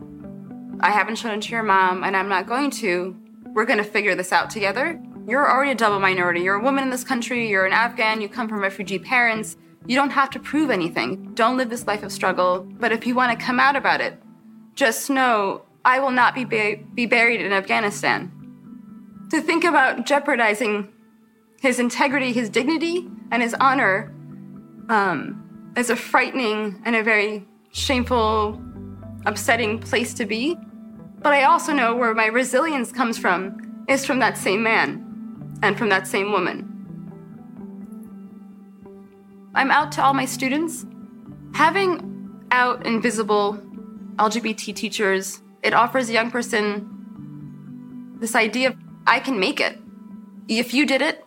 I haven't shown it to your mom and I'm not going to. We're going to figure this out together. You're already a double minority. You're a woman in this country. You're an Afghan. You come from refugee parents. You don't have to prove anything. Don't live this life of struggle. But if you want to come out about it, just know I will not be, ba- be buried in Afghanistan. To think about jeopardizing his integrity, his dignity, and his honor um, is a frightening and a very shameful, upsetting place to be. But I also know where my resilience comes from is from that same man and from that same woman. I'm out to all my students. Having out and visible LGBT teachers, it offers a young person this idea of I can make it. If you did it,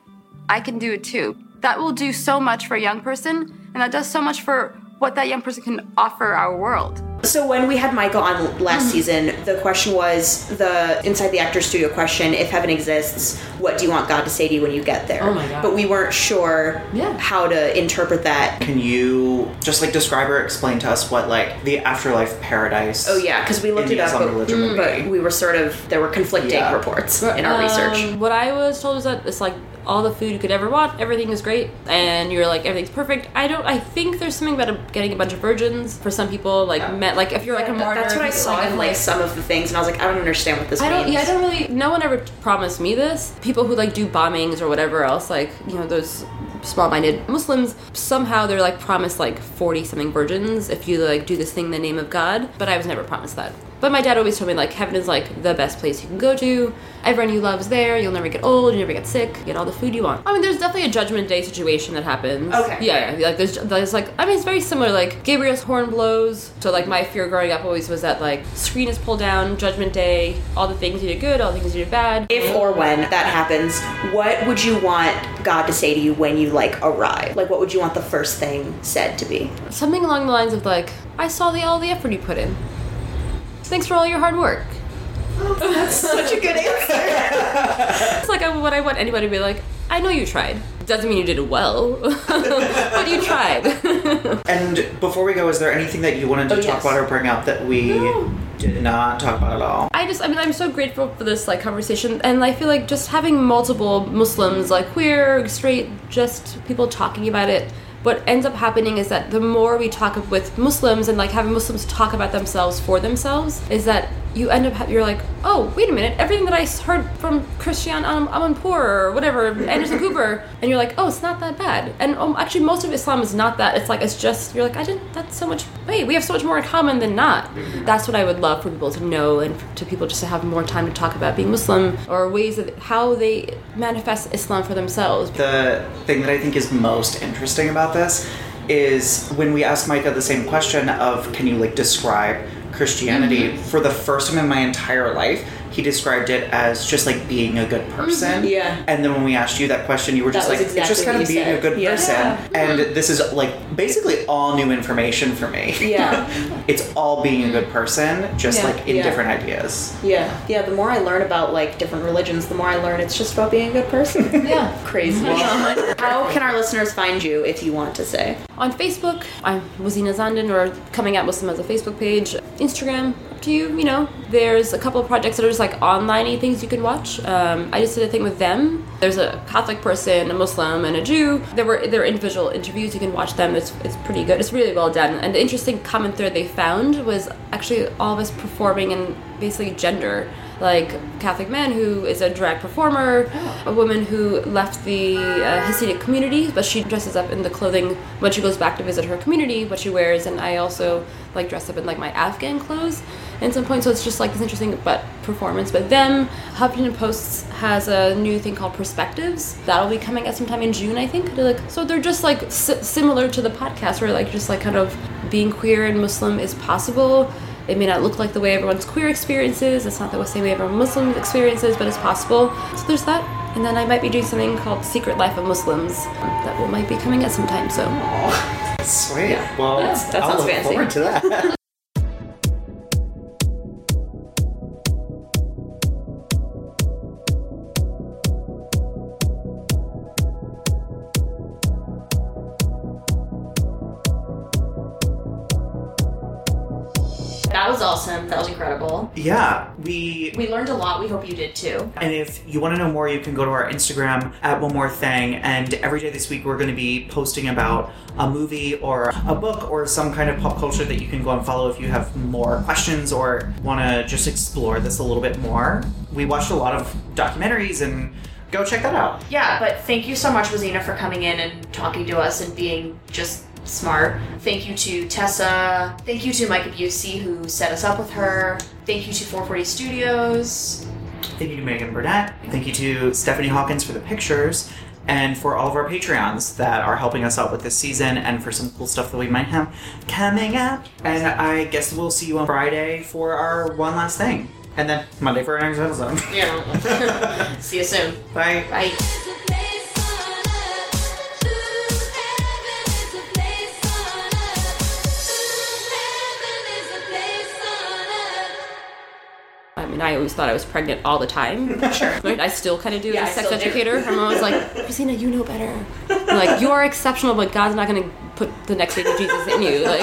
I can do it too. That will do so much for a young person, and that does so much for what that young person can offer our world. So when we had Michael on last season, the question was the inside the actor studio question: If heaven exists, what do you want God to say to you when you get there? Oh my God. But we weren't sure Yeah. how to interpret that. Can you just like describe or explain to us what like the afterlife paradise? Oh yeah, because we looked in it up, but, religion would but we were sort of there were conflicting Yeah. reports in our research. Um, What I was told was that it's like all the food you could ever want, everything is great, and you're like everything's perfect. I don't. I think there's something about a, getting a bunch of virgins for some people. Like, met, like if you're like a martyr. That's what I saw in like some of the things, and I was like, I don't understand what this I means. don't. Yeah, I don't really. No one ever promised me this. People who like do bombings or whatever else, like you know those small-minded Muslims. Somehow they're like promised like forty something virgins if you like do this thing in the name of God. But I was never promised that. But my dad always told me like heaven is like the best place you can go to. Everyone you love is there. You'll never get old. You never get sick. You get all the food you want. I mean, there's definitely a judgment day situation that happens. Okay. Yeah, yeah. Like there's, there's like I mean, it's very similar. Like Gabriel's horn blows. So like my fear growing up always was that like screen is pulled down, judgment day, all the things you did good, all the things you did bad. If or when that happens, what would you want God to say to you when you like arrive? Like, what would you want the first thing said to be? Something along the lines of like, I saw the all the effort you put in. Thanks for all your hard work. Oh, That's such a good answer. *laughs* It's like I, what I want anybody to be like. I know you tried. Doesn't mean you did it well, *laughs* but you tried. *laughs* And before we go, is there anything that you wanted to Oh, talk yes. about or bring up that we No. did not talk about at all? I just, I mean, I'm so grateful for this like conversation, and I feel like just having multiple Muslims, like queer, straight, just people talking about it. What ends up happening is that the more we talk with Muslims and like having Muslims talk about themselves for themselves, is that you end up you're like, oh, wait a minute, everything that i heard from Christiane Am- Amanpour or whatever, Anderson Cooper, and you're like, oh, it's not that bad. And um, actually, most of Islam is not that. It's like it's just you're like, I didn't. That's so much. Wait, we have so much more in common than not. That's what I would love for people to know, and to people just to have more time to talk about being Muslim or ways of how they manifest Islam for themselves. The thing that I think is most interesting about this is when we asked Micah the same question of can you like describe Christianity Mm-hmm. for the first time in my entire life he described it as just like being a good person Mm-hmm. Yeah. and then when we asked you that question you were just That like was it's just kind of you being a good Yeah. person and this is like basically all new information for me Yeah. *laughs* it's all being a good person just Yeah. like in Yeah. different ideas Yeah. Yeah, the more I learn about like different religions, the more I learn it's just about being a good person. *laughs* Yeah. Crazy. *laughs* How can our listeners find you if you want to say? On Facebook, I'm Wazina Zondon or Coming Out Muslim as a Facebook page. Instagram, up to you, you know. There's a couple of projects that are just like online things you can watch. Um, I just did a thing with them. There's a Catholic person, a Muslim, and a Jew. There were there are individual interviews. You can watch them. It's, it's pretty good. It's really well done. And the interesting common thread they found was actually all of us performing in basically gender like Catholic man who is a drag performer, a woman who left the uh, Hasidic community, but she dresses up in the clothing when she goes back to visit her community, what she wears, and I also like dress up in like my Afghan clothes at some point. So it's just like this interesting but performance. But then Huffington Post has a new thing called Perspectives that'll be coming at some time in June, I think. They're like so they're just like s- similar to the podcast, where like just like kind of being queer and Muslim is possible It may not look like the way everyone's queer experiences. It's not the same way everyone Muslim experiences, but it's possible. So there's that. And then I might be doing something called Secret Life of Muslims that will might be coming at some time. So Sweet. Well, That's- that I'll sounds look fancy. forward to that. That *laughs* we We learned a lot. We hope you did too. And if you want to know more, you can go to our Instagram at One More Thing. And every day this week, we're going to be posting about a movie or a book or some kind of pop culture that you can go and follow if you have more questions or want to just explore this a little bit more. We watched a lot of documentaries and go check that out. Yeah, but thank you so much, Wazina, for coming in and talking to us and being just smart. Thank you to Tessa. Thank you to Micah Busey, who set us up with her. Thank you to 440 Studios. Thank you to Megan Burnett. Thank you to Stephanie Hawkins for the pictures. And for all of our Patreons that are helping us out with this season and for some cool stuff that we might have coming up. And I guess we'll see you on Friday for our one last thing. And then Monday for our next episode. Yeah. *laughs* *laughs* See you soon. Bye. Bye. I I always thought I was pregnant all the time. *laughs* Sure. Right? I still kind of do Yeah, as a sex still do. educator. I'm always like, Christina, you know better. I'm like, you are exceptional, but God's not going to put the next baby Jesus in you. Like,